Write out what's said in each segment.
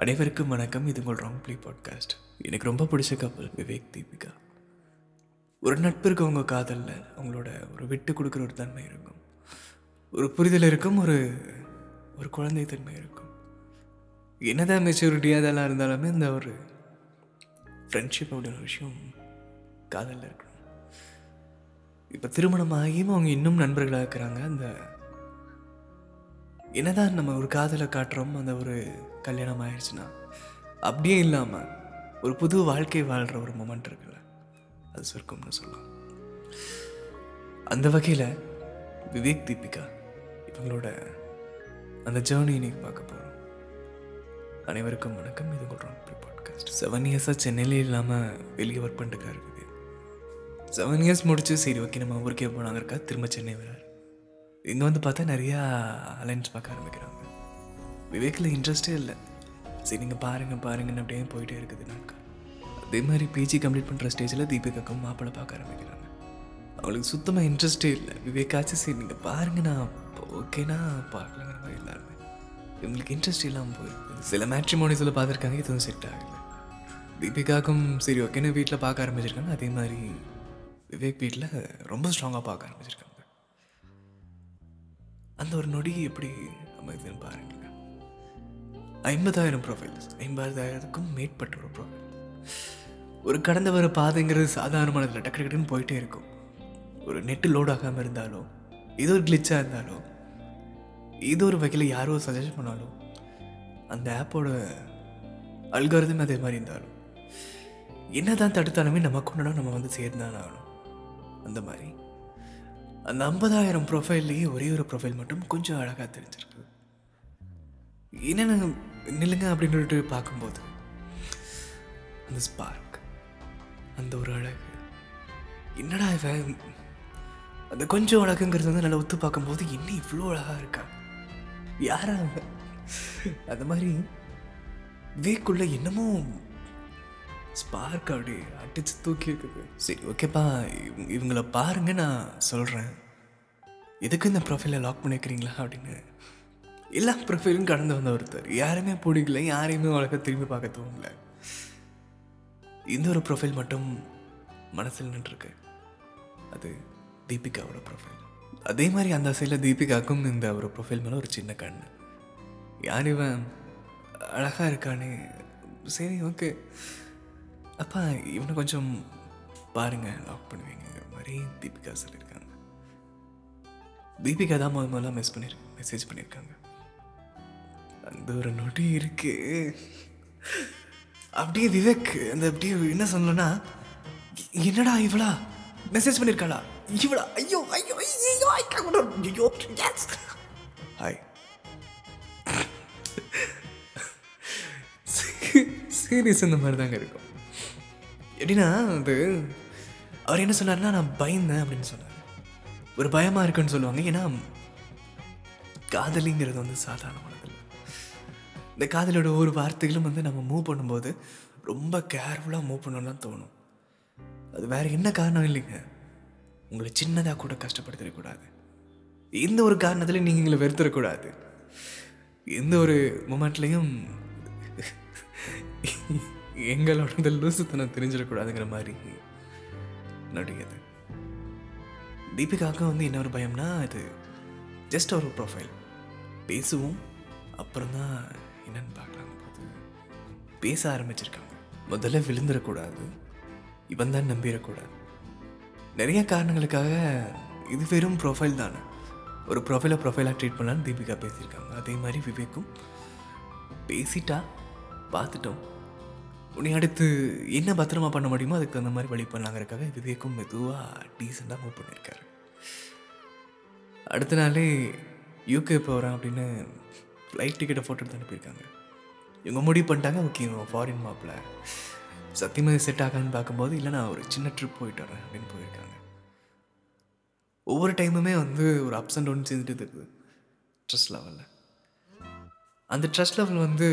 அனைவருக்கும் வணக்கம். இது உங்கள் ராங் ப்ளே பாட்காஸ்ட். எனக்கு ரொம்ப பிடிச்ச கப்பல் விவேக் தீபிகா. ஒரு நட்பிற்கு அவங்க காதலில் அவங்களோட ஒரு விட்டு கொடுக்குற ஒரு தன்மை இருக்கும். ஒரு புரிதல் இருக்கும் ஒரு ஒரு குழந்தை தன்மை இருக்கும். என்னதான் மெச்சூரிட்டி அதெல்லாம் இருந்தாலுமே இந்த ஒரு ஃப்ரெண்ட்ஷிப் அப்படின்ற விஷயம் காதலில் இருக்கணும். இப்போ திருமணம் ஆகியும் அவங்க இன்னும் நண்பர்களாக இருக்கிறாங்க. அந்த என்னதான் நம்ம ஒரு காதலை காட்டுறோம் அந்த ஒரு கல்யாணம் ஆயிடுச்சுன்னா அப்படியே இல்லாமல் ஒரு புது வாழ்க்கை வாழ்கிற ஒரு மொமெண்ட் இருக்குல்ல அது சொர்க்கம்னு சொல்லலாம். அந்த வகையில் விவேக் தீபிகா இவங்களோட அந்த ஜேர்னி இன்னைக்கு பார்க்க போகிறோம் அனைவருக்கும் வணக்கம். இது உங்கள் பாட்காஸ்ட் செவன் இயர்ஸாக சென்னையிலே இல்லாமல் வெளியே ஒர்க் பண்ணிட்டுருக்காரு விவேக். செவன் இயர்ஸ் முடிச்சு சரி ஓகே நம்ம ஊருக்கே போனாங்க இருக்கா? திரும்ப சென்னை வராரு. இங்கே வந்து பார்த்தா நிறையா அலைன்ஸ் பார்க்க ஆரம்பிக்கிறாங்க. விவேக்கில் இன்ட்ரெஸ்டே இல்லை. சரி நீங்கள் பாருங்கள் பாருங்கன்னு அப்படியே போயிட்டே இருக்குது நாட்கள். அதே மாதிரி பிஜி கம்ப்ளீட் பண்ணுற ஸ்டேஜில் தீபிகாக்கும் மாப்பிள்ளை பார்க்க ஆரம்பிக்கிறாங்க. அவளுக்கு சுத்தமாக இன்ட்ரெஸ்டே இல்லை. விவேக்காச்சும் சரி நீங்கள் பாருங்க நான் ஓகேனா பார்க்கலங்கிற மாதிரி எல்லாருமே. இவங்களுக்கு இன்ட்ரெஸ்ட் இல்லாமல் போயிருக்கு. சில மேட்ரிமோனிஸில் பார்த்துருக்காங்க எதுவும் செட் ஆகலை. தீபிகாக்கும் சரி ஓகேன்னு வீட்டில் பார்க்க ஆரம்பிச்சிருக்காங்க. அதே மாதிரி விவேக் வீட்டில் ரொம்ப ஸ்ட்ராங்காக பார்க்க ஆரம்பிச்சிருக்காங்க. அந்த ஒரு நொடி எப்படி அமைதுன்னு பாருங்க ஐம்பதாயிரம் ப்ரொஃபைல்ஸ் ஐம்பதாயிரத்துக்கும் மேற்பட்ட ஒரு ப்ரொஃபைல் ஒரு கடந்த வர பாதைங்கிறது சாதாரணமானதில் டக்கு டக்குன்னு போயிட்டே இருக்கும். ஒரு நெட்டு லோட் ஆகாமல் இருந்தாலோ ஏதோ ஒரு கிளிச்சாக இருந்தாலோ ஏதோ ஒரு வகையில் யாரோ சஜஷன் பண்ணாலும் அந்த ஆப்போட அல்காரதம் அதே மாதிரி இருந்தாலும் என்ன தான் தடுத்தாலுமே நமக்கு ஒன்றுனா நம்ம வந்து சேர்ந்தான் ஆகணும் அந்த மாதிரி. அந்த ஐம்பதாயிரம் ப்ரொஃபைல்லையே ஒரே ஒரு ப்ரொஃபைல் மட்டும் கொஞ்சம் அழகாக தெரிஞ்சிருக்கு. என்னென்ன நில்லுங்க அப்படின்னு சொல்லிட்டு பார்க்கும்போது அந்த ஸ்பார்க் அந்த ஒரு அழகு. என்னடா இவன் அந்த கொஞ்சம் அழகுங்கிறது வந்து நல்லா ஒத்து பார்க்கும்போது என்ன இவ்வளோ அழகாக இருக்கா? யாரா அந்த மாதிரி வேக்குள்ளே என்னமோ ஸ்பார்க் அப்படி அடிச்சு தூக்கி இருக்குது. சரி ஓகேப்பா இவங்கள பாருங்க நான் சொல்கிறேன் எதுக்கு இந்த ப்ரொஃபைலை லாக் பண்ணிக்கிறீங்களா அப்படின்னு. எல்லா ப்ரொஃபைலும் கடந்து வந்த ஒருத்தர். யாருமே பிடிக்கல யாரையுமே வழக்க திரும்பி பார்க்க தோணல. இந்த ஒரு ப்ரொஃபைல் மட்டும் மனசில் நின்றுருக்கு. அது தீபிகாவோட ப்ரொஃபைல் அதே மாதிரி அந்த சைடில் தீபிகாவுக்கும் இந்த ஒரு ப்ரொஃபைல் மேலே ஒரு சின்ன கண்ணு. யார் இவன்? அழகாக இருக்கானே. சரி ஓகே அப்பா இவனை கொஞ்சம் பாருங்கள் லாக் பண்ணுவீங்கிற மாதிரி தீபிகா சொல்லியிருக்காங்க. தீபிகா தான் முதல் முதல்ல மெஸ் பண்ணிரு மெசேஜ் பண்ணியிருக்காங்க. அந்த ஒரு நொடி இருக்கு. அப்படியே விவேக் அந்த அப்படியே என்ன சொல்லணும்னா என்னடா இவளா? மெசேஜ் பண்ணியிருக்காளா? இவளா? ஐயோ ஐயோ ஐயோ ஐயோ ஐயோ ஹாய் சீரியஸ் இந்த மாதிரி தாங்க இருக்கும். எப்படின்னா அது அவர் என்ன சொன்னார்னா நான் பயந்தேன் அப்படின்னு சொன்னார். ஒரு பயமாக இருக்குன்னு சொல்லுவாங்க. ஏன்னா காதலிங்கிறது வந்து சாதாரணமானது இந்த காதலோட ஒவ்வொரு வார்த்தைகளும் வந்து நம்ம மூவ் பண்ணும்போது ரொம்ப கேர்ஃபுல்லாக மூவ் பண்ணணும்னு தான் தோணும். அது வேறு என்ன காரணம் இல்லைங்க. உங்களை சின்னதாக கூட கஷ்டப்படுத்திடக்கூடாது எந்த ஒரு காரணத்துலையும் நீங்கள் எங்களை வெறுத்துடக்கூடாது எந்த ஒரு மூமெண்ட்லேயும் எங்களோட இந்த லூசுத்தனம் தெரிஞ்சிடக்கூடாதுங்கிற மாதிரி நடிகது தீபிகாவுக்கும் வந்து என்ன ஒரு பயம்னா அது ஜஸ்ட் ஒரு ப்ரொஃபைல் பேசுவோம் அப்புறம் தான் என்னன்னு பார்க்கலாம் பேச ஆரம்பிச்சிருக்காங்க. முதல்ல விழுந்துடக்கூடாது இவன் தான் நம்பிடக்கூடாது. நிறைய காரணங்களுக்காக இது வெறும் ப்ரொஃபைல் தானே. ஒரு ப்ரொஃபைலை ப்ரொஃபைலாக ட்ரீட் பண்ணலான்னு தீபிகா பேசியிருக்காங்க. அதே மாதிரி விவேக்கும் பேசிட்டா பார்த்துட்டோம். உன்னை அடுத்து என்ன பத்திரமா பண்ண முடியுமோ அதுக்கு தகுந்த மாதிரி வழி பண்ணலாங்கிறக்காக விவேக்கும் மெதுவாக டீசெண்டாக மூவ் பண்ணியிருக்காரு. அடுத்த நாளே யூகே போகிறேன் அப்படின்னு ஃப்ளைட் டிக்கெட்டை ஃபோட்டோ எடுத்து அனுப்பியிருக்காங்க. இவங்க முடிவு பண்ணிட்டாங்க ஓகே இவன் ஃபாரின் மாப்பிள்ள சத்தியமாக செட் ஆகான்னு பார்க்கும்போது இல்லை நான் ஒரு சின்ன ட்ரிப் போயிட்டு வரேன் அப்படின்னு போயிருக்காங்க. ஒவ்வொரு டைமுமே வந்து ஒரு அப்ஸ் அண்ட் டவுன் சேர்ந்துட்டு இருக்குது. ட்ரெஸ் லெவலில் அந்த ட்ரஸ்ட் லெவல் வந்து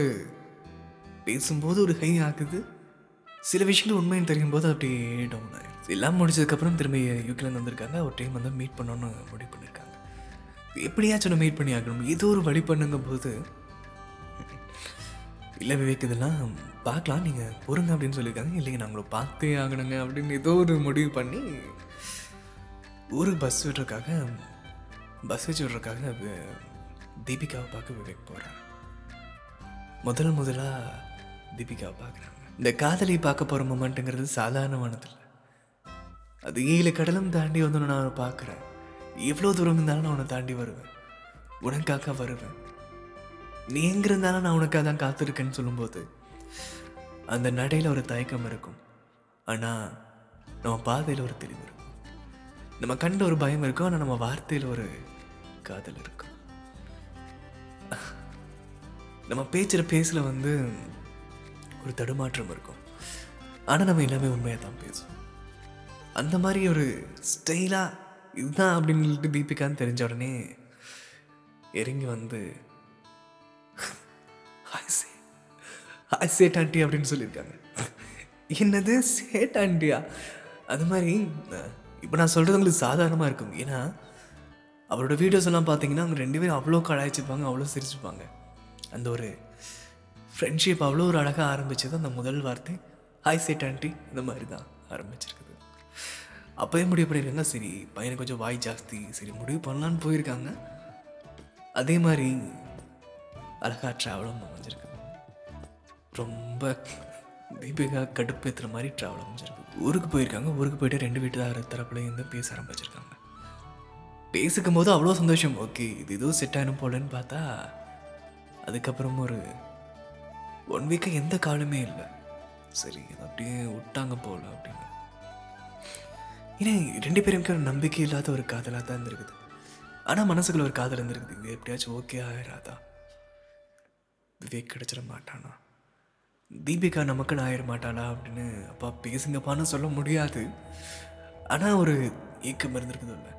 பேசும்போது ஒரு ஹை ஆகுது. சில விஷயங்கள் உண்மைன்னு தெரியும் போது அப்படியே டவுன் ஆகிடுச்சு எல்லாம் முடிச்சதுக்கப்புறம் திரும்பி யூகேலேருந்து வந்திருக்காங்க. ஒரு டைம் வந்து மீட் பண்ணணும்னு முடிவு பண்ணியிருக்காங்க எப்படியாச்சும் ஒன்று மீட் பண்ணி ஆகணும். ஏதோ ஒரு வழி பண்ணுங்கும் போது இல்லை விவேக் இதெல்லாம் பார்க்கலாம். நீங்கள் பொறுங்க அப்படின்னு சொல்லியிருக்காங்க. இல்லைங்க நான் உங்களை பார்த்தே ஆகணுங்க அப்படின்னு ஏதோ ஒரு முடிவு பண்ணி ஒரு பஸ் விடுறதுக்காக பஸ் வச்சு விடுறதுக்காக தீபிகாவை பார்க்க விவேக் போகிறார் முதல் முதலாக தீபிகாவை பார்க்குறாங்க. இந்த காதலி பார்க்க போகிற மொமெண்ட்டுங்கிறது சாதாரணமானது இல்லை அது ஈழ கடலும் தாண்டி வந்து நான் அவனை பார்க்குறேன். எவ்வளோ தூரம் இருந்தாலும் நான் அவனை தாண்டி வருவேன். உனக்காக வருவேன். நீ எங்க இருந்தாலும் நான் உனக்காக தான் காத்திருக்கேன்னு சொல்லும்போது அந்த நடையில் ஒரு தயக்கம் இருக்கும். ஆனால் நம்ம பாதையில் ஒரு தெளிவு இருக்கும். நம்ம கண்ட ஒரு பயம் இருக்கும் ஆனால் நம்ம வார்த்தையில் ஒரு காதல் இருக்கும். நம்ம பேச்சுற பேசில் வந்து ஒரு தடுமாற்றம் இருக்கும். ஆனால் நம்ம எல்லாமே உண்மையாக தான் பேசுவோம். அந்த மாதிரி ஒரு ஸ்டைலாக இதுதான் அப்படின்னு சொல்லிட்டு தீபிகான்னு தெரிஞ்ச உடனே இறங்கி வந்து hi say hi said aunty அப்படின்னு சொல்லியிருக்காங்க. என்னது சேட் ஆண்டியா? அது மாதிரி இப்போ நான் சொல்கிறது உங்களுக்கு சாதாரணமாக இருக்கும். ஏன்னா அவரோட வீடியோஸ் எல்லாம் பார்த்தீங்கன்னா அவங்க ரெண்டு பேரும் அவ்வளோ கலாய்ச்சிப்பாங்க அவ்வளோ சிரிச்சுப்பாங்க. அந்த ஒரு ஃப்ரெண்ட்ஷிப் அவ்வளோ ஒரு அழகாக ஆரம்பிச்சது அந்த முதல் வார்த்தை. ஹாய் சேட் ஆண்டி இந்த மாதிரி தான் ஆரம்பிச்சிருக்குது. அப்போயே முடிவு பண்ணியிருக்காங்க சரி பையனுக்கு கொஞ்சம் வாய் ஜாஸ்தி. சரி முடிவு பண்ணலான்னு போயிருக்காங்க. அதே மாதிரி அழகாக ட்ராவலும் அமைஞ்சிருக்கு. ரொம்ப தீபிகா கடுப்பேற்றுற மாதிரி ட்ராவல் அமைஞ்சிருக்கு. ஊருக்கு போயிருக்காங்க. ஊருக்கு போயிட்டு ரெண்டு வீட்டு தரப்புல இருந்து பேச ஆரம்பிச்சிருக்காங்க. பேசிக்கும் போது அவ்வளோ சந்தோஷம். ஓகே இது ஏதோ செட் ஆகணும் போலன்னு பார்த்தா அதுக்கப்புறம் ஒரு ஒன் வீக்காக எந்த காலமே இல்லை. சரி அது அப்படியே விட்டாங்க போல அப்படின்னு. ஏன்னா ரெண்டு பேருமே ஒரு நம்பிக்கை இல்லாத ஒரு காதலாக தான் இருந்திருக்குது. ஆனால் மனசுக்குள்ள ஒரு காதல் இருந்திருக்குது. இது எப்படியாச்சும் ஓகே ஆயிராதா விவேக் கிடச்சிட மாட்டானா? தீபிகா நமக்குன்னு ஆயிட மாட்டாளா அப்படின்னு அப்பா பேசுங்கப்பான்னு சொல்ல முடியாது. ஆனால் ஒரு ஏக்கம் இருந்திருக்குது இல்லை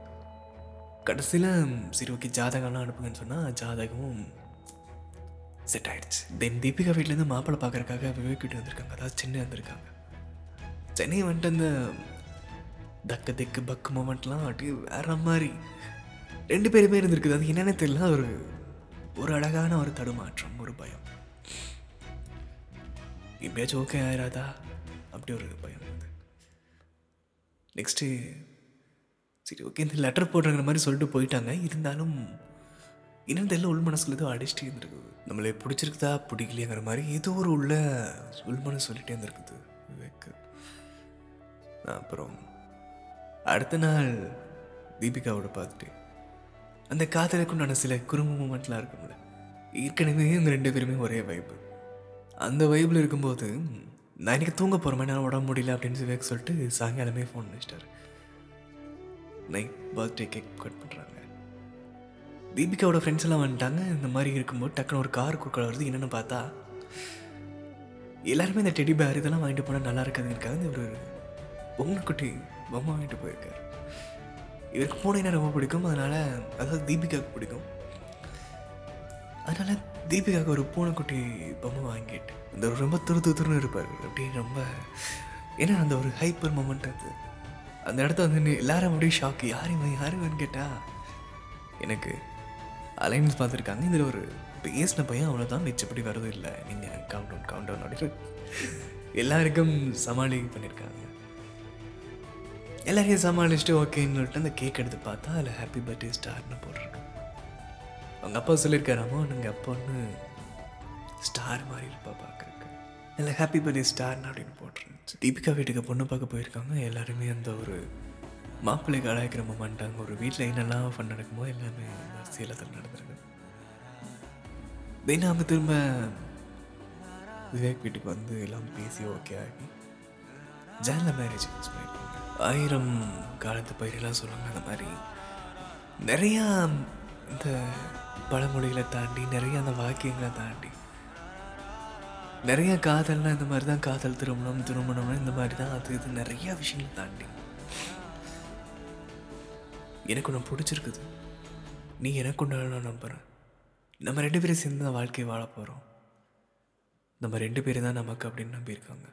கடைசியில் சரி ஓகே ஜாதகம்லாம் அனுப்புங்கன்னு சொன்னால் ஜாதகமும் செட் ஆயிடுச்சு. தென் தீபிகா வீட்டிலேருந்து மாப்பிள்ளை பார்க்கறக்காக விவேக் வீட்டு வந்திருக்காங்க. அதாவது சென்னை வந்திருக்காங்க. சென்னை வந்துட்டு அந்த தக்க திக்கு பக்கு மூமெண்ட்லாம் அப்படியே வேற மாதிரி. ரெண்டு பேருமே இருந்திருக்குது. அது என்னன்னு தெரியல. ஒரு ஒரு அழகான ஒரு தடுமாற்றம் ஒரு பயம். எப்படியாச்சும் ஓகே ஆயிராதா? அப்படி ஒரு பயம் நெக்ஸ்ட்டு சரி ஓகே இந்த லெட்டர் போடுறங்கிற மாதிரி சொல்லிட்டு போயிட்டாங்க. இருந்தாலும் இன்னும் தெரியல உள் மனசில் ஏதோ அடிச்சுட்டே இருந்திருக்குது. நம்மளே பிடிச்சிருக்குதா பிடிக்கலையாங்கிற மாதிரி ஏதோ ஒரு உள்ள உள் மனசு சொல்லிகிட்டே இருந்திருக்குது. விவேக். அப்புறம் அடுத்த நாள் தீபிகாவோட பார்த்துட்டு அந்த காதலுக்குண்டான சில குறும்பு மூமெண்ட்லாம் இருக்கும்ல. ஏற்கனவே இந்த ரெண்டு பேருமே ஒரே வைப்பு அந்த வைப்பில் இருக்கும்போது நான் இன்னைக்கு தூங்க போகிறேன் நான் உடம்பு முடியல அப்படின்னு சொல்லி சொல்லிட்டு சாயங்காலமே ஃபோன் வச்சிட்டாரு நைட் பர்த்டே கேக் கட் பண்ணுறேன் தீபிகாவோட ஃப்ரெண்ட்ஸ் எல்லாம் வந்துட்டாங்க. இந்த மாதிரி இருக்கும்போது டக்குன்னு ஒரு கார் குறுக்கள் வருது. என்னென்னு பார்த்தா எல்லாருமே இந்த டெடி பேர் இதெல்லாம் வாங்கிட்டு போனால் நல்லா இருக்காதுங்கிறக்காக ஒரு பொம்மை குட்டி பொம்மை வாங்கிட்டு போயிருக்காரு. இவருக்கு பூனைனா ரொம்ப பிடிக்கும்? அதனால் அதாவது தீபிகாவுக்கு பிடிக்கும். அதனால் தீபிகாவுக்கு ஒரு பூனைக்குட்டி பொம்மை வாங்கிட்டு இந்த ரொம்ப துரு துருன்னு இருப்பார். அப்படின்னு ரொம்ப ஏன்னா அந்த ஒரு ஹைப்பர் மூமெண்ட் அது. அந்த இடத்த வந்து எல்லாரும் அப்படியே ஷாக்கு யார் இவன்? யார் இவன் எனக்கு அலைன்ஸ் பார்த்துருக்காங்க. இதில் ஒரு பேசின பையன் அவ்வளோதான் மிச்சப்படி வரதும் இல்லை. நீங்கள் கவுண்ட் டவுன் கவுண்ட் டவுன் அப்படின்னு எல்லாருக்கும் சமாளி பண்ணியிருக்காங்க எல்லாரையும் சமாளிச்சுட்டு ஓகேன்னு சொல்லிட்டு அந்த கேக் எடுத்து பார்த்தா அதில் ஹாப்பி பர்த்டே ஸ்டார்னு போட்டிருக்கோம் அவங்க அப்பா சொல்லியிருக்காராமோ நாங்கள் அப்பா ஒன்று ஸ்டார் மாதிரி இருப்பா பார்க்குறக்கு இல்லை ஹாப்பி பர்த்டே ஸ்டார்னு அப்படின்னு போட்டிருந்துச்சு. தீபிகா வீட்டுக்கு பொண்ணு பார்க்க போயிருக்காங்க. எல்லாருமே அந்த ஒரு மாப்பிள்ளைக்கு அழைக்கிற மொமெண்ட் அங்கே ஒரு வீட்டில் என்னெல்லாம் ஃபன் நடக்குமோ எல்லாமே சேலத்தில் நடந்திருக்கு. தென் அவங்க திரும்ப விவேக் வீட்டுக்கு வந்து எல்லாம் பேசி ஓகே ஆகி ஜேனில் மேரேஜ் ஃபிக்ஸ் ஆயிரம் காலத்து பயிரெல்லாம் சொல்லுவாங்க அந்த மாதிரி நிறையா இந்த பழமொழிகளை தாண்டி நிறைய அந்த வாக்கியங்களை தாண்டி நிறைய காதல்னால் இந்த மாதிரி தான் காதல் திருமணம் திருமணம்னா இந்த மாதிரி தான் அது இது நிறையா விஷயங்களை தாண்டி. எனக்கு ஒன்று பிடிச்சிருக்குது. நீ எனக்கு ஒன்று நான் நம்புகிறேன் நம்ம ரெண்டு பேரும் சேர்ந்து தான் வாழ்க்கையை வாழ போகிறோம் நம்ம ரெண்டு பேரும் தான் நமக்கு அப்படின்னு நம்பியிருக்காங்க.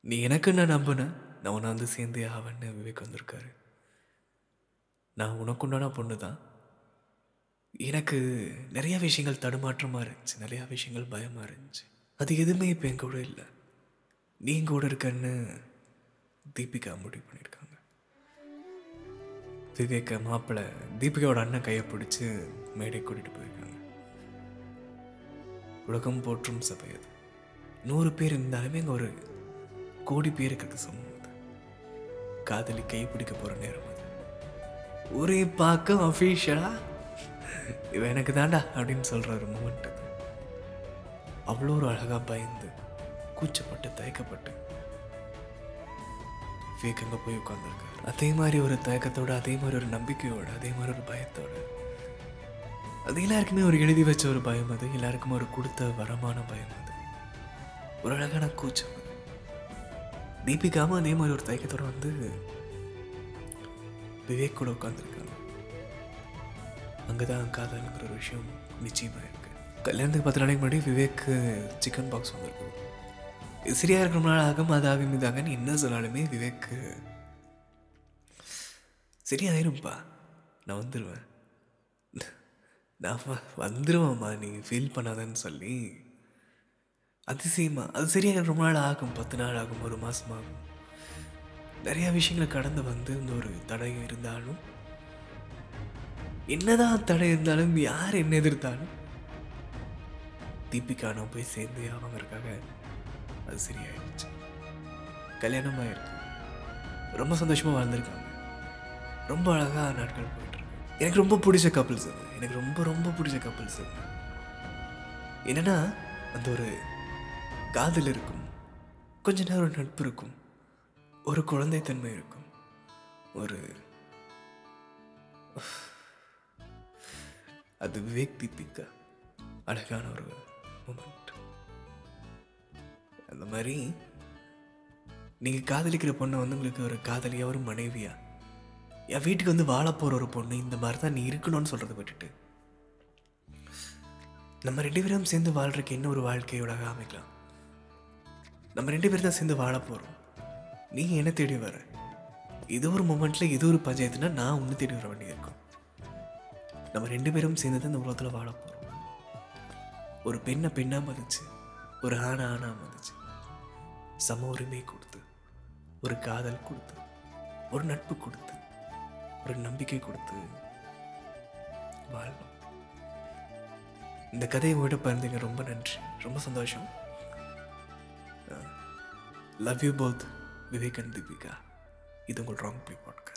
நீ எனக்கு நான் நம்பினேன் நான் உன்னை வந்து சேர்ந்தே ஆவன்னு விவேக் வந்திருக்காரு. நான் உனக்குண்டான பொண்ணு தான். எனக்கு நிறையா விஷயங்கள் தடுமாற்றமாக இருந்துச்சு. நிறையா விஷயங்கள் பயமாக இருந்துச்சு. அது எதுவுமே இப்போ என் கூட இல்லை. நீ கூட இருக்கன்னு தீபிகா முடிவு பண்ணியிருக்காங்க. விவேக்க மாப்பிள்ளை தீபிகாவோட அண்ணன் கையை பிடிச்சி மேடை கூட்டிகிட்டு போயிருக்காங்க. உலகம் போற்றும் சபை அது. நூறு பேர் இருந்தாலுமே அங்கே ஒரு கோடி பேருக்கு சமம் அது. காதலி கை பிடிக்க போகிற நேரம் அது. ஒரே பார்க்க அஃபீஷியலாக இவன் எனக்கு தாண்டா அப்படின்னு சொல்கிற ஒரு மூமெண்ட் அது. அவ்வளோ ஒரு அழகாக பயந்து கூச்சப்பட்டு தயக்கப்பட்டு விவேக் அங்கே போய் உட்காந்துருக்காரு அதே மாதிரி ஒரு தயக்கத்தோட அதே மாதிரி ஒரு நம்பிக்கையோட அதே மாதிரி ஒரு பயத்தோட. அது எல்லாருக்குமே ஒரு எழுதி வச்ச ஒரு பயம் அது எல்லாருக்குமே ஒரு கொடுத்த வரமான பயம் அது. ஒரு அழகான கூச்சம் அது. தீபிகாவும் அதே மாதிரி ஒரு தயக்கத்தோட வந்து விவேக் கூட உட்காந்துருக்காங்க அங்கதான் காதல்ங்கிற ஒரு விஷயம் நிச்சயமாக இருக்கு. கல்யாணத்துக்கு பத்து நாளைக்கு முன்னாடி விவேக் சிக்கன் பாக்ஸ் வந்திருக்கோம் சரியாக சரியா இருக்கிற நாள் ஆகும் அது ஆகும் என்ன சொன்னாலுமே விவேக்கு. சரியாயிரும்ப்பா நான் வந்துடுவேன் நான் வந்துடுவேம்மா நீ ஃபீல் பண்ணாதன்னு சொல்லி. அதிசயமா. அது சரியாக ரொம்ப நாள் ஆகும். பத்து நாள் ஆகும். ஒரு மாதம் ஆகும் நிறையா விஷயங்களை கடந்து வந்து இந்த ஒரு தடை இருந்தாலும் என்னதான் தடை இருந்தாலும் யார் என்ன எதிர்த்தாலும் தீபிகா நான் போய் சேர்ந்து அவங்களுக்காக அது சரியாயிடுச்சு. கல்யாணம் ஆயிருக்கு ரொம்ப சந்தோஷமா வாழ்ந்திருக்காங்க. ரொம்ப அழகா நாட்கள் போயிட்டுருக்கு. எனக்கு ரொம்ப பிடிச்ச கப்பல்ஸ் அது. எனக்கு ரொம்ப ரொம்ப பிடிச்ச கப்பல்ஸ் அது. என்னென்னா அந்த ஒரு காதல் இருக்கும். கொஞ்ச நேரம் ஒரு நட்பு இருக்கும். ஒரு குழந்தைத்தன்மை இருக்கும். ஒரு அது விவேக் தீபிகா. அழகான ஒரு மூமெண்ட் அந்த மாதிரி நீங்கள் காதலிக்கிற பொண்ணை வந்து உங்களுக்கு ஒரு காதலியாக ஒரு மனைவியா? என் வீட்டுக்கு வந்து வாழ போகிற ஒரு பொண்ணு இந்த மாதிரி தான் நீ இருக்கணும்னு சொல்கிறத விட்டுட்டு. நம்ம ரெண்டு பேரும் சேர்ந்து வாழ்கிறக்கு என்ன ஒரு வாழ்க்கையோட அமைக்கலாம்? நம்ம ரெண்டு பேரும் தான் சேர்ந்து வாழ போகிறோம் நீ என்ன தேடி வர. இது ஒரு மூமெண்ட்டில் இது ஒரு பஞ்சாயத்துனா நான் ஒன்று தேடி வர வேண்டியிருக்கும் நம்ம ரெண்டு பேரும் சேர்ந்து தான் இந்த உலகத்தில் வாழ போகிறோம் ஒரு பெண்ணை பெண்ணாக மதிச்சு ஒரு ஆனா ஆணா வந்துச்சு சம உரிமை கொடுத்து ஒரு காதல் கொடுத்து ஒரு நட்பு கொடுத்து ஒரு நம்பிக்கை கொடுத்து வாழணும் இந்த கதையை உங்கள்கிட்ட பகிர்ந்தீங்க. ரொம்ப நன்றி. ரொம்ப சந்தோஷம். Love you both Vivek and Deepika இது உங்கள் ராங் பிளே பாட்காஸ்ட்